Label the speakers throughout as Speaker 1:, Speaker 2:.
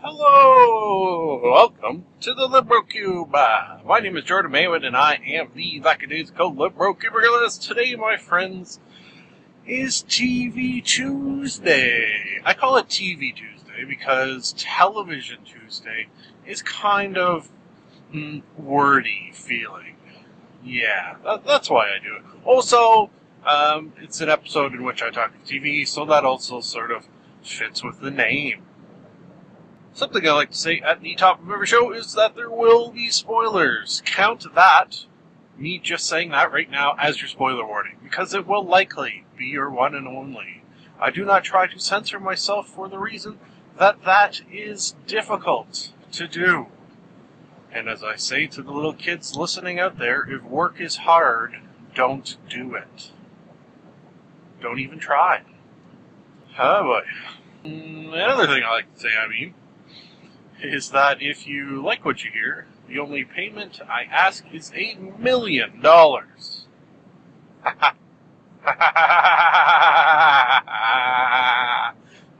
Speaker 1: Hello, welcome to the LibroCube. Uh, my name is Jordan Maywood, and I am the lackadaisical LibroCubicularist. Today, my friends, is TV Tuesday. I call it TV Tuesday because Television Tuesday is kind of mm, wordy feeling. Yeah, that, that's why I do it. Also, um, it's an episode in which I talk TV, so that also sort of fits with the name. Something I like to say at the top of every show is that there will be spoilers. Count that, me just saying that right now, as your spoiler warning, because it will likely be your one and only. I do not try to censor myself for the reason that that is difficult to do. And as I say to the little kids listening out there, if work is hard, don't do it. Don't even try. Oh boy. Mm, Another thing I like to say, I mean, is that if you like what you hear, the only payment I ask is a million dollars.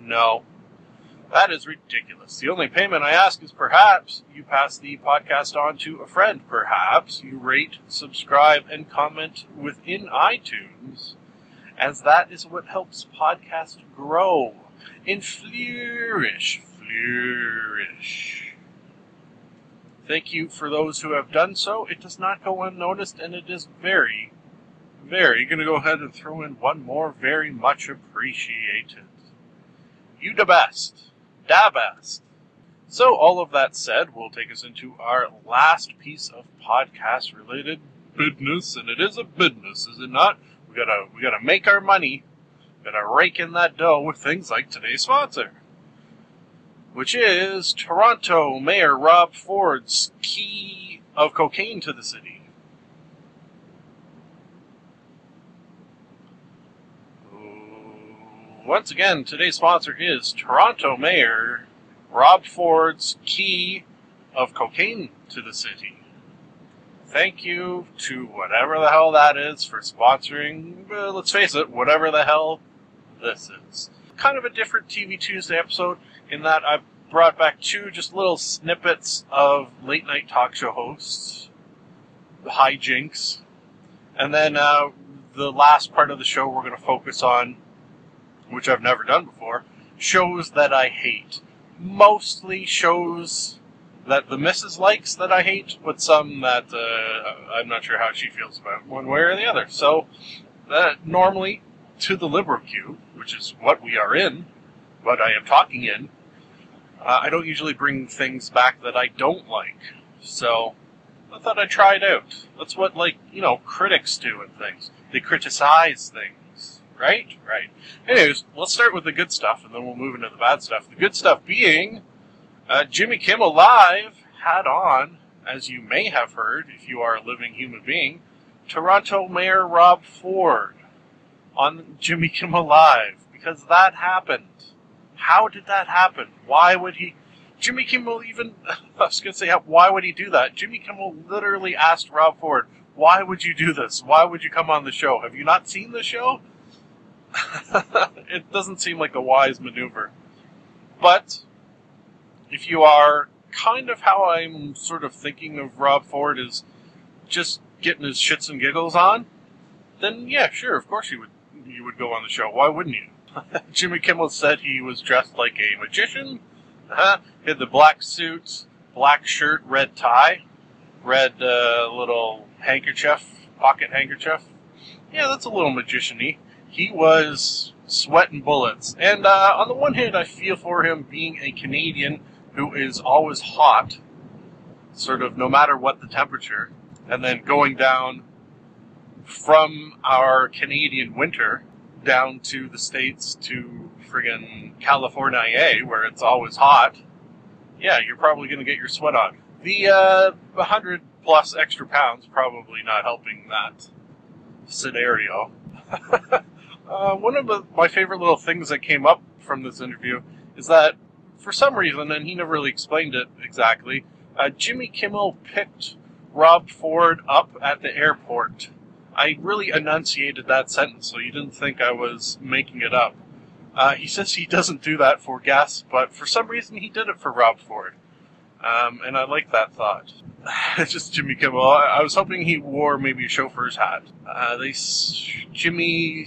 Speaker 1: no, that is ridiculous. The only payment I ask is perhaps you pass the podcast on to a friend. Perhaps you rate, subscribe, and comment within iTunes, as that is what helps podcasts grow and flourish, flourish. Thank you for those who have done so. It does not go unnoticed, and it is very, very going to go ahead and throw in one more very much appreciated. You the best. Da best. So, all of that said, we'll take us into our last piece of podcast related business, and it is a business, is it not? We gotta, we gotta make our money, gotta rake in that dough with things like today's sponsor, which is Toronto Mayor Rob Ford's key of cocaine to the city. Once again, today's sponsor is Toronto Mayor Rob Ford's key of cocaine to the city. Thank you to whatever the hell that is for sponsoring, let's face it, whatever the hell this is. Kind of a different TV Tuesday episode in that I brought back two just little snippets of late night talk show hosts, the hijinks, and then uh, the last part of the show we're going to focus on which I've never done before, shows that I hate. Mostly shows that the missus likes that I hate, but some that uh, I'm not sure how she feels about one way or the other. So, uh, normally, to the LibroCube, which is what we are in, what I am talking in, uh, I don't usually bring things back that I don't like. So, I thought I'd try it out. That's what, like, you know, critics do and things. They criticize things right? Right. Anyways, let's start with the good stuff, and then we'll move into the bad stuff. The good stuff being uh, Jimmy Kimmel Live had on, as you may have heard if you are a living human being, Toronto Mayor Rob Ford on Jimmy Kimmel Live because that happened. How did that happen? Why would he? Jimmy Kimmel even, I was going to say, why would he do that? Jimmy Kimmel literally asked Rob Ford, why would you do this? Why would you come on the show? Have you not seen the show? it doesn't seem like a wise maneuver. But if you are kind of how I'm sort of thinking of Rob Ford is just getting his shits and giggles on, then yeah, sure, of course you would you would go on the show. Why wouldn't you? Jimmy Kimmel said he was dressed like a magician. Uh-huh. He had the black suit, black shirt, red tie, red uh, little handkerchief, pocket handkerchief. Yeah, that's a little magician-y he was sweating bullets. And uh, on the one hand, I feel for him being a Canadian who is always hot, sort of no matter what the temperature, and then going down from our Canadian winter down to the States to friggin' California, where it's always hot, yeah, you're probably going to get your sweat on. The uh, 100 plus extra pounds probably not helping that scenario. uh, one of the, my favorite little things that came up from this interview is that for some reason, and he never really explained it exactly, uh, Jimmy Kimmel picked Rob Ford up at the airport. I really enunciated that sentence, so you didn't think I was making it up. Uh, he says he doesn't do that for guests, but for some reason he did it for Rob Ford. Um, and I like that thought. Just Jimmy Kimmel. I, I, was hoping he wore maybe a chauffeur's hat. Uh, they Jimmy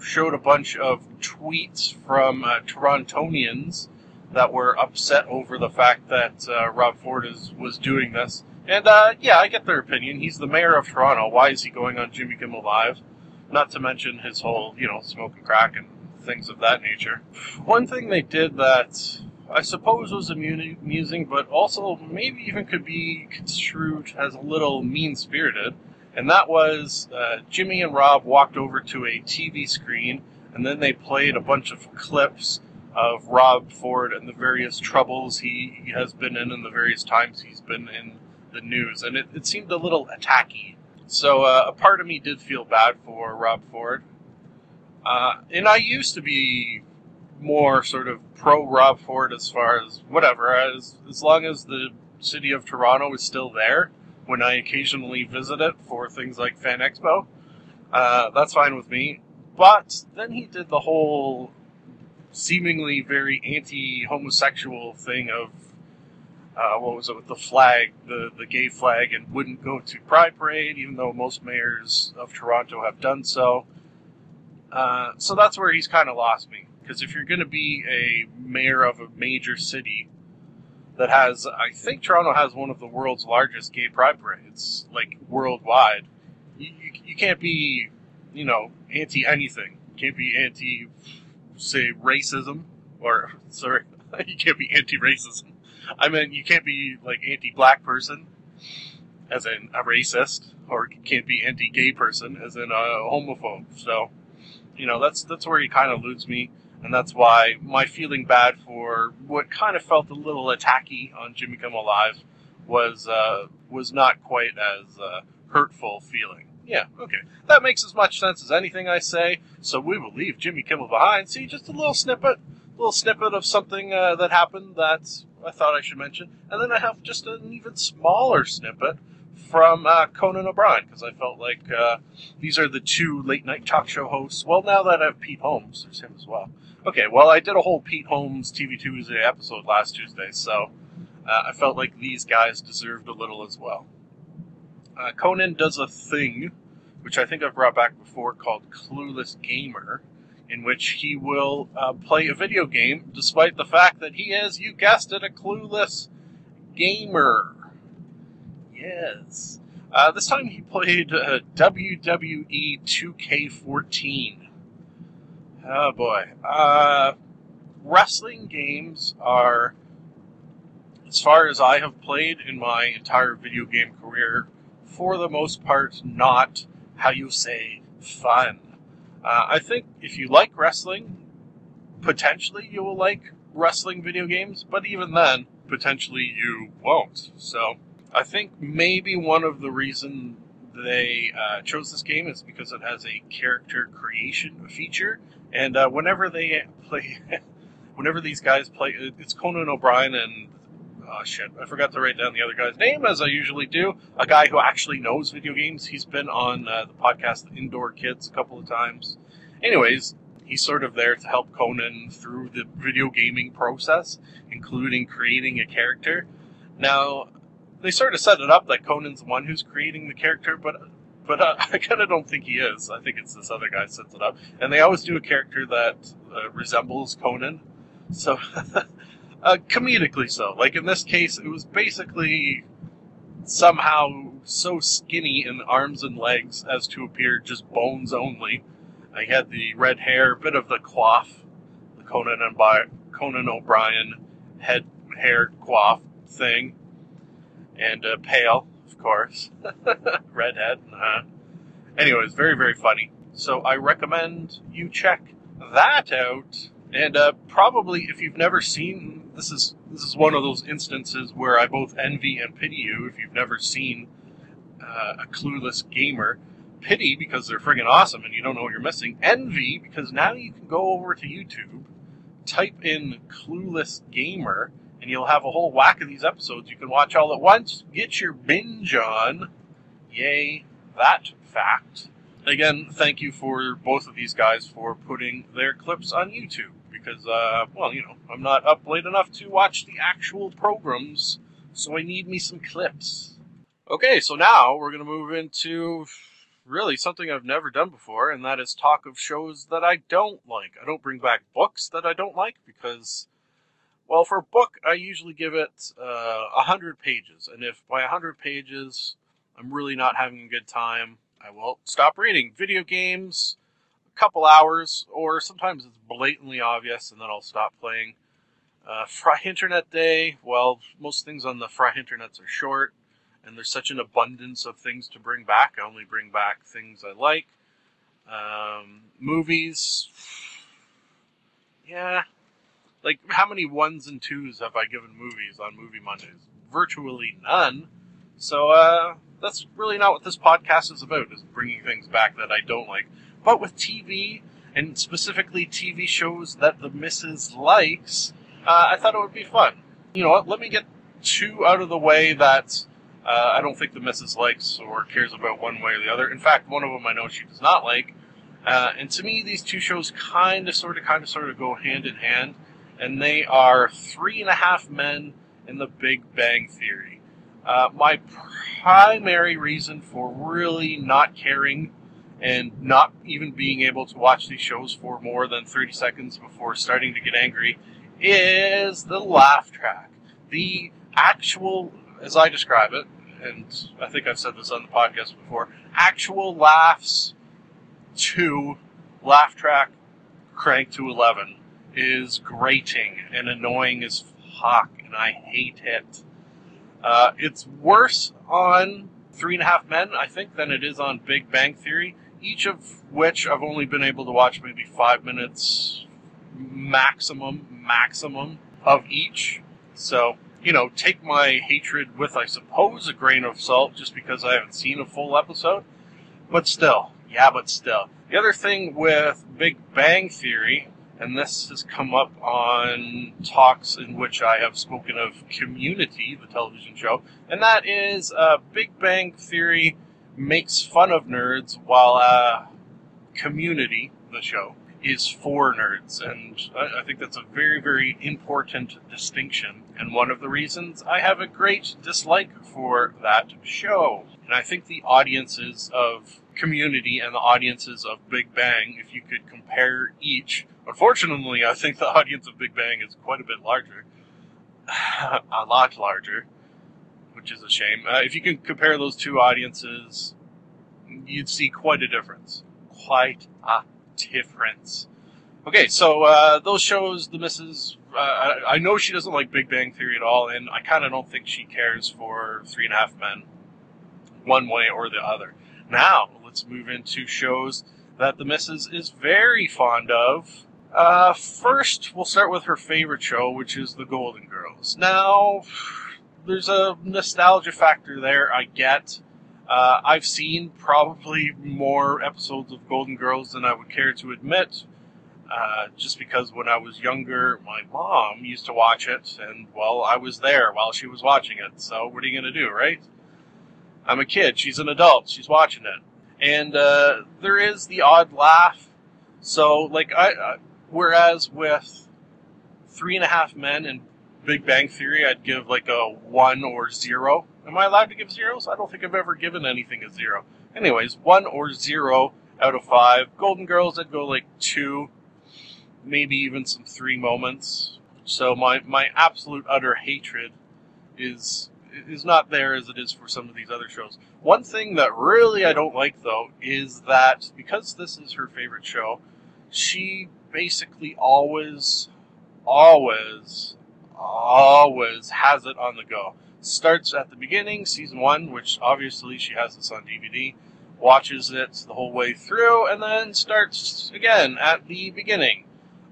Speaker 1: showed a bunch of tweets from uh, Torontonians that were upset over the fact that uh, Rob Ford is, was doing this. And uh, yeah, I get their opinion. He's the mayor of Toronto. Why is he going on Jimmy Kimmel Live? Not to mention his whole, you know, smoking crack and things of that nature. One thing they did that I suppose was amusing, but also maybe even could be construed as a little mean spirited, and that was uh, Jimmy and Rob walked over to a TV screen and then they played a bunch of clips of Rob Ford and the various troubles he has been in and the various times he's been in the news, and it, it seemed a little attacky. So uh, a part of me did feel bad for Rob Ford. Uh, and I used to be more sort of pro Rob Ford as far as whatever, as as long as the city of Toronto is still there when I occasionally visit it for things like Fan Expo. Uh, that's fine with me. But then he did the whole seemingly very anti-homosexual thing of uh, what was it with the flag, the the gay flag, and wouldn't go to Pride Parade, even though most mayors of Toronto have done so. Uh, so that's where he's kind of lost me. Because if you're going to be a mayor of a major city that has, I think Toronto has one of the world's largest gay pride parades, like worldwide, you, you, you can't be, you know, anti anything. You can't be anti, say, racism, or, sorry, you can't be anti racism. I mean, you can't be, like, anti black person, as in a racist, or you can't be anti gay person, as in a homophobe. So, you know, that's that's where he kind of eludes me, and that's why my feeling bad for what kind of felt a little attacky on Jimmy Kimmel Live was uh, was not quite as uh, hurtful feeling. Yeah, okay, that makes as much sense as anything I say. So we will leave Jimmy Kimmel behind. See, just a little snippet, little snippet of something uh, that happened that I thought I should mention, and then I have just an even smaller snippet from uh, Conan O'Brien because I felt like uh, these are the two late night talk show hosts. Well, now that I have Pete Holmes, there's him as well. Okay, well, I did a whole Pete Holmes TV Tuesday episode last Tuesday, so uh, I felt like these guys deserved a little as well. Uh, Conan does a thing, which I think I've brought back before, called Clueless Gamer, in which he will uh, play a video game despite the fact that he is, you guessed it, a clueless gamer. Yes. Uh, this time he played uh, WWE 2K14. Oh boy. Uh, wrestling games are, as far as I have played in my entire video game career, for the most part, not how you say fun. Uh, I think if you like wrestling, potentially you will like wrestling video games, but even then, potentially you won't. So I think maybe one of the reason they uh, chose this game is because it has a character creation feature, and uh, whenever they play, whenever these guys play, it's Conan O'Brien and oh shit, I forgot to write down the other guy's name as I usually do. A guy who actually knows video games. He's been on uh, the podcast Indoor Kids a couple of times. Anyways, he's sort of there to help Conan through the video gaming process, including creating a character. Now, they sort of set it up that Conan's the one who's creating the character, but but uh, I kind of don't think he is. I think it's this other guy sets it up, and they always do a character that uh, resembles Conan, so uh, comedically so. Like in this case, it was basically somehow so skinny in arms and legs as to appear just bones only. I had the red hair, a bit of the coif, the Conan and Conan O'Brien head hair coif thing and uh, pale, of course, redhead. Uh-huh. Anyways, very very funny. So I recommend you check that out. And uh, probably, if you've never seen, this is this is one of those instances where I both envy and pity you. If you've never seen uh, a clueless gamer, pity because they're friggin' awesome and you don't know what you're missing. Envy because now you can go over to YouTube, type in clueless gamer, and you'll have a whole whack of these episodes you can watch all at once. Get your binge on. Yay, that fact. Again, thank you for both of these guys for putting their clips on YouTube because, uh, well, you know, I'm not up late enough to watch the actual programs, so I need me some clips. Okay, so now we're going to move into really something I've never done before, and that is talk of shows that I don't like. I don't bring back books that I don't like because, well, for a book, I usually give it uh, a uh, hundred pages, and if by a hundred pages I'm really not having a good time, I will stop reading. Video games, couple hours, or sometimes it's blatantly obvious, and then I'll stop playing. Uh, Fry Internet Day, well, most things on the Fry Internets are short, and there's such an abundance of things to bring back. I only bring back things I like. Um, movies, yeah. Like, how many ones and twos have I given movies on Movie Mondays? Virtually none. So, uh, that's really not what this podcast is about, is bringing things back that I don't like. But with TV, and specifically TV shows that the missus likes, uh, I thought it would be fun. You know what? Let me get two out of the way that uh, I don't think the missus likes or cares about one way or the other. In fact, one of them I know she does not like. Uh, and to me, these two shows kind of, sort of, kind of, sort of go hand in hand. And they are Three and a Half Men and The Big Bang Theory. Uh, my primary reason for really not caring and not even being able to watch these shows for more than 30 seconds before starting to get angry is the laugh track. The actual, as I describe it, and I think I've said this on the podcast before, actual laughs to laugh track crank to 11 is grating and annoying as fuck, and I hate it. Uh, it's worse on Three and a Half Men, I think, than it is on Big Bang Theory each of which I've only been able to watch maybe five minutes maximum, maximum of each. So, you know, take my hatred with, I suppose, a grain of salt just because I haven't seen a full episode. But still, yeah, but still. The other thing with Big Bang Theory, and this has come up on talks in which I have spoken of Community, the television show, and that is uh, Big Bang Theory makes fun of nerds while uh, Community, the show, is for nerds. And I, I think that's a very, very important distinction. And one of the reasons I have a great dislike for that show. And I think the audiences of Community and the audiences of Big Bang, if you could compare each, unfortunately, I think the audience of Big Bang is quite a bit larger. a lot larger which is a shame. Uh, if you can compare those two audiences, you'd see quite a difference. Quite a difference. Okay, so uh, those shows, the missus, uh, I, I, know she doesn't like Big Bang Theory at all, and I kind of don't think she cares for Three and a Half Men, one way or the other. Now, let's move into shows that the missus is very fond of. Uh, first, we'll start with her favorite show, which is The Golden Girls. Now, there's a nostalgia factor there. I get. Uh, I've seen probably more episodes of Golden Girls than I would care to admit. Uh, just because when I was younger, my mom used to watch it, and well, I was there while she was watching it. So what are you going to do, right? I'm a kid. She's an adult. She's watching it, and uh, there is the odd laugh. So, like, I, I whereas with Three and a Half Men and Big Bang Theory, I'd give like a one or zero. Am I allowed to give zeros? I don't think I've ever given anything a zero. Anyways, one or zero out of five. Golden Girls, I'd go like two, maybe even some three moments. So my, my absolute utter hatred is is not there as it is for some of these other shows. One thing that really I don't like though is that because this is her favorite show, she basically always, always always has it on the go. Starts at the beginning, season one, which obviously she has this on DVD, watches it the whole way through, and then starts again at the beginning.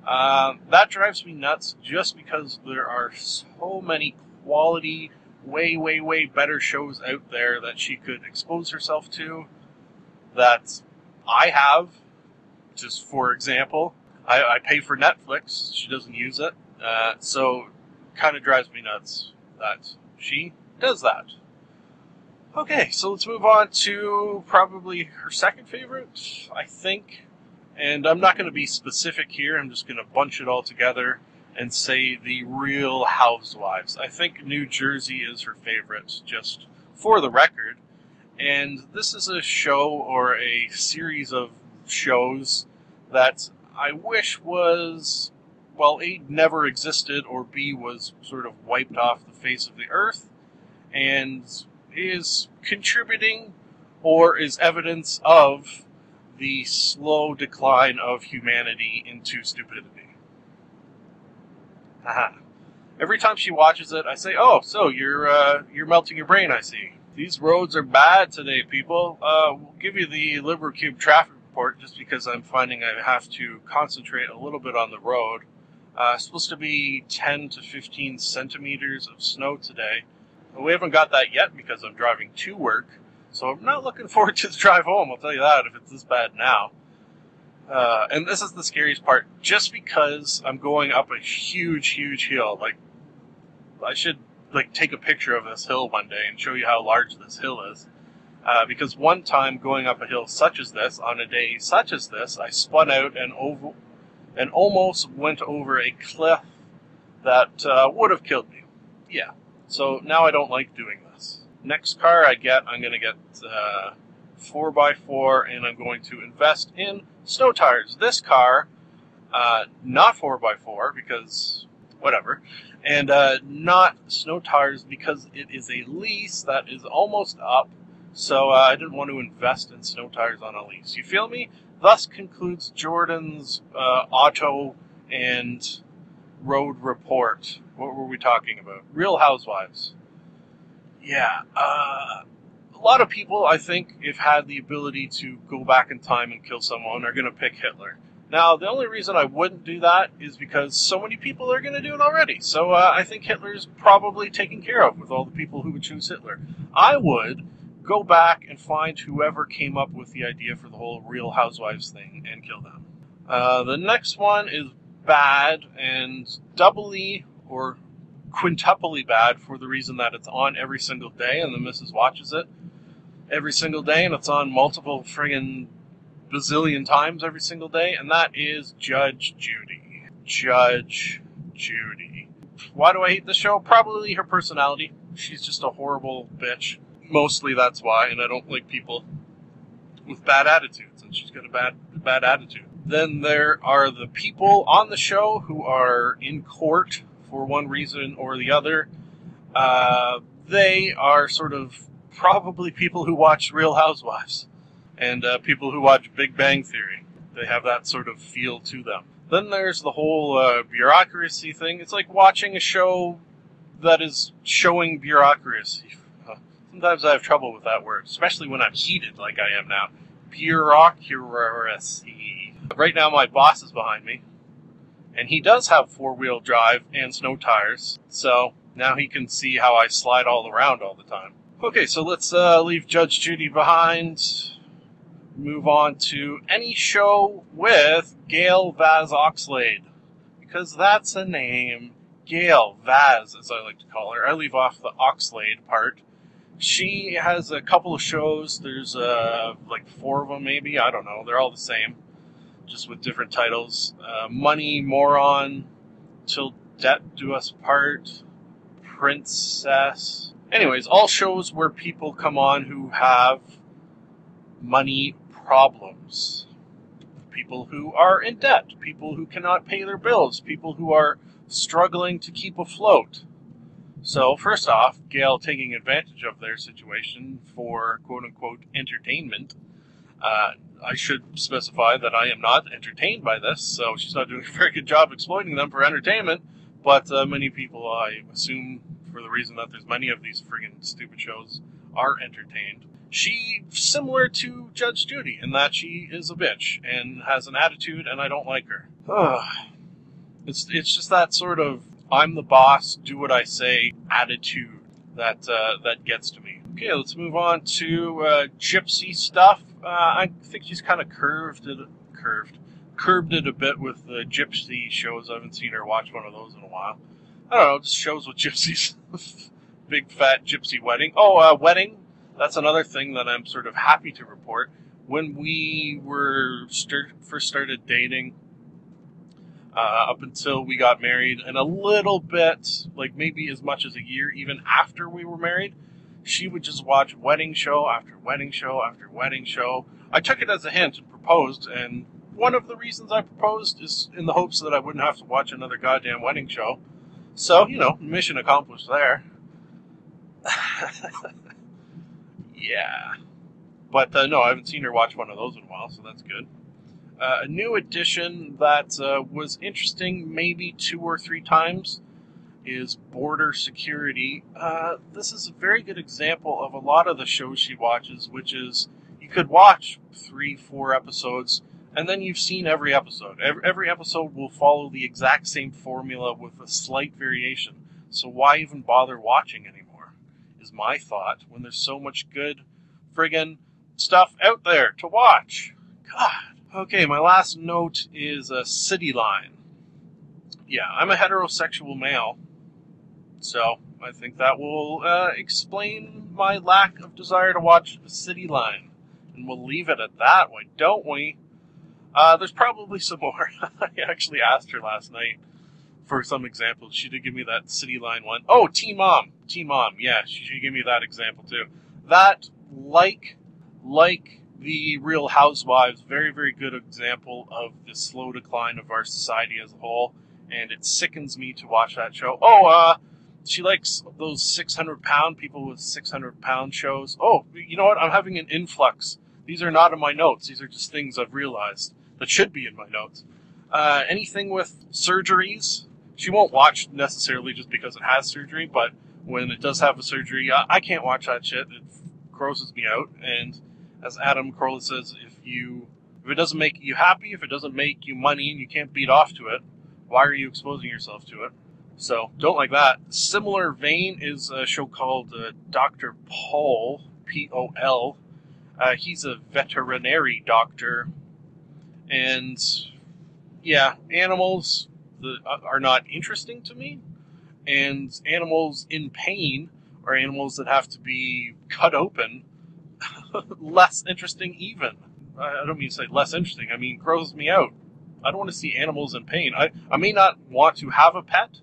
Speaker 1: Uh, that drives me nuts just because there are so many quality, way, way, way better shows out there that she could expose herself to that I have. Just for example, I, I pay for Netflix. She doesn't use it. Uh, so kind of drives me nuts that she does that. Okay, so let's move on to probably her second favorite, I think. And I'm not going to be specific here, I'm just going to bunch it all together and say the real housewives. I think New Jersey is her favorite, just for the record. And this is a show or a series of shows that I wish was, well, A, never existed, or B, was sort of wiped off the face of the earth, and is contributing or is evidence of the slow decline of humanity into stupidity. Haha. Every time she watches it, I say, "Oh, so you're uh, you're melting your brain." I see. These roads are bad today, people. Uh, we'll give you the Cube traffic report just because I'm finding I have to concentrate a little bit on the road. Uh, supposed to be 10 to 15 centimeters of snow today. But we haven't got that yet because I'm driving to work, so I'm not looking forward to the drive home. I'll tell you that if it's this bad now. Uh, and this is the scariest part. Just because I'm going up a huge, huge hill, like I should like take a picture of this hill one day and show you how large this hill is. Uh, because one time going up a hill such as this on a day such as this, I spun out and over and almost went over a cliff that uh, would have killed me. Yeah. So now I don't like doing this. Next car I get, I'm going to get uh, 4x4 and I'm going to invest in snow tires. This car, uh, not 4x4 because whatever, and uh, not snow tires because it is a lease that is almost up. So uh, I didn't want to invest in snow tires on a lease. You feel me? Thus concludes Jordan's uh, auto and road report. What were we talking about? Real Housewives. Yeah. Uh, a lot of people, I think, if had the ability to go back in time and kill someone, are going to pick Hitler. Now, the only reason I wouldn't do that is because so many people are going to do it already. So uh, I think Hitler's probably taken care of with all the people who would choose Hitler. I would go back and find whoever came up with the idea for the whole Real Housewives thing and kill them. Uh, the next one is bad and doubly or quintuply bad for the reason that it's on every single day and the missus watches it every single day and it's on multiple friggin' bazillion times every single day, and that is Judge Judy. Judge Judy. Why do I hate this show? Probably her personality. She's just a horrible bitch. Mostly that's why, and I don't like people with bad attitudes, and she's got a bad bad attitude. Then there are the people on the show who are in court for one reason or the other. Uh, they are sort of probably people who watch Real Housewives and uh, people who watch Big Bang Theory. They have that sort of feel to them. Then there's the whole uh, bureaucracy thing. It's like watching a show that is showing bureaucracy. Sometimes I have trouble with that word, especially when I'm heated like I am now. Bureaucracy. Right now, my boss is behind me, and he does have four wheel drive and snow tires, so now he can see how I slide all around all the time. Okay, so let's uh, leave Judge Judy behind move on to any show with Gail Vaz Oxlade. Because that's a name. Gail Vaz, as I like to call her. I leave off the Oxlade part. She has a couple of shows. There's uh, like four of them, maybe. I don't know. They're all the same, just with different titles. Uh, Money, Moron, Till Debt Do Us Part, Princess. Anyways, all shows where people come on who have money problems. People who are in debt, people who cannot pay their bills, people who are struggling to keep afloat. So, first off, Gail taking advantage of their situation for quote unquote entertainment. Uh, I should specify that I am not entertained by this, so she's not doing a very good job exploiting them for entertainment. But uh, many people, I assume, for the reason that there's many of these friggin' stupid shows, are entertained. she similar to Judge Judy in that she is a bitch and has an attitude, and I don't like her. it's it's just that sort of I'm the boss, do what I say attitude that uh, that gets to me. Okay, let's move on to uh, gypsy stuff. Uh, I think she's kind of curved it, curved, curbed it a bit with the gypsy shows. I haven't seen her watch one of those in a while. I don't know, just shows with gypsies. Big fat gypsy wedding. Oh, uh, wedding that's another thing that I'm sort of happy to report. When we were start, first started dating, uh, up until we got married, and a little bit, like maybe as much as a year, even after we were married, she would just watch wedding show after wedding show after wedding show. I took it as a hint and proposed, and one of the reasons I proposed is in the hopes that I wouldn't have to watch another goddamn wedding show. So, you know, mission accomplished there. Yeah. But uh, no, I haven't seen her watch one of those in a while, so that's good. Uh, a new addition that uh, was interesting maybe two or three times is Border Security. Uh, this is a very good example of a lot of the shows she watches, which is you could watch three, four episodes, and then you've seen every episode. Every, every episode will follow the exact same formula with a slight variation. So why even bother watching anymore? is my thought when there's so much good friggin' stuff out there to watch. God. Okay, my last note is a city line. Yeah, I'm a heterosexual male, so I think that will uh, explain my lack of desire to watch City Line. And we'll leave it at that, why don't we? Uh, there's probably some more. I actually asked her last night for some examples. She did give me that City Line one. Oh, Teen Mom. Teen Mom. Yeah, she should give me that example too. That, like, like the Real Housewives, very, very good example of the slow decline of our society as a whole. And it sickens me to watch that show. Oh, uh, she likes those 600 pound people with 600 pound shows. Oh, you know what? I'm having an influx. These are not in my notes. These are just things I've realized that should be in my notes. Uh, anything with surgeries, she won't watch necessarily just because it has surgery, but when it does have a surgery, I, I can't watch that shit. It grosses me out. And as Adam Carolla says, if you if it doesn't make you happy, if it doesn't make you money, and you can't beat off to it, why are you exposing yourself to it? So don't like that. Similar vein is a show called uh, Doctor Pol P O L. Uh, he's a veterinary doctor, and yeah, animals that uh, are not interesting to me, and animals in pain are animals that have to be cut open less interesting even. I don't mean to say less interesting. I mean grows me out. I don't want to see animals in pain. I, I may not want to have a pet,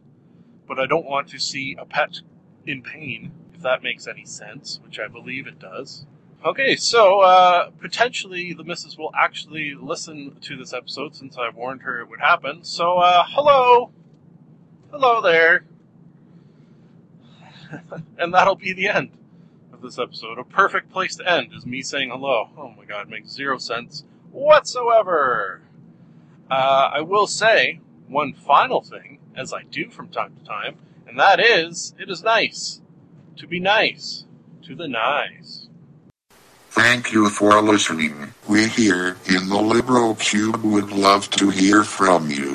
Speaker 1: but I don't want to see a pet in pain, if that makes any sense, which I believe it does. Okay, so uh, potentially the missus will actually listen to this episode since I warned her it would happen. So, uh, hello! Hello there! and that'll be the end of this episode. A perfect place to end is me saying hello. Oh my god, makes zero sense whatsoever! Uh, I will say one final thing, as I do from time to time, and that is, it is nice to be nice to the nice.
Speaker 2: Thank you for listening. We here in the LibroCube would love to hear from you.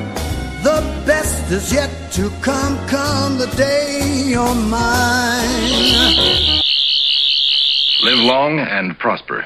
Speaker 3: The best is yet to come, come the day oh you're mine.
Speaker 4: Live long and prosper.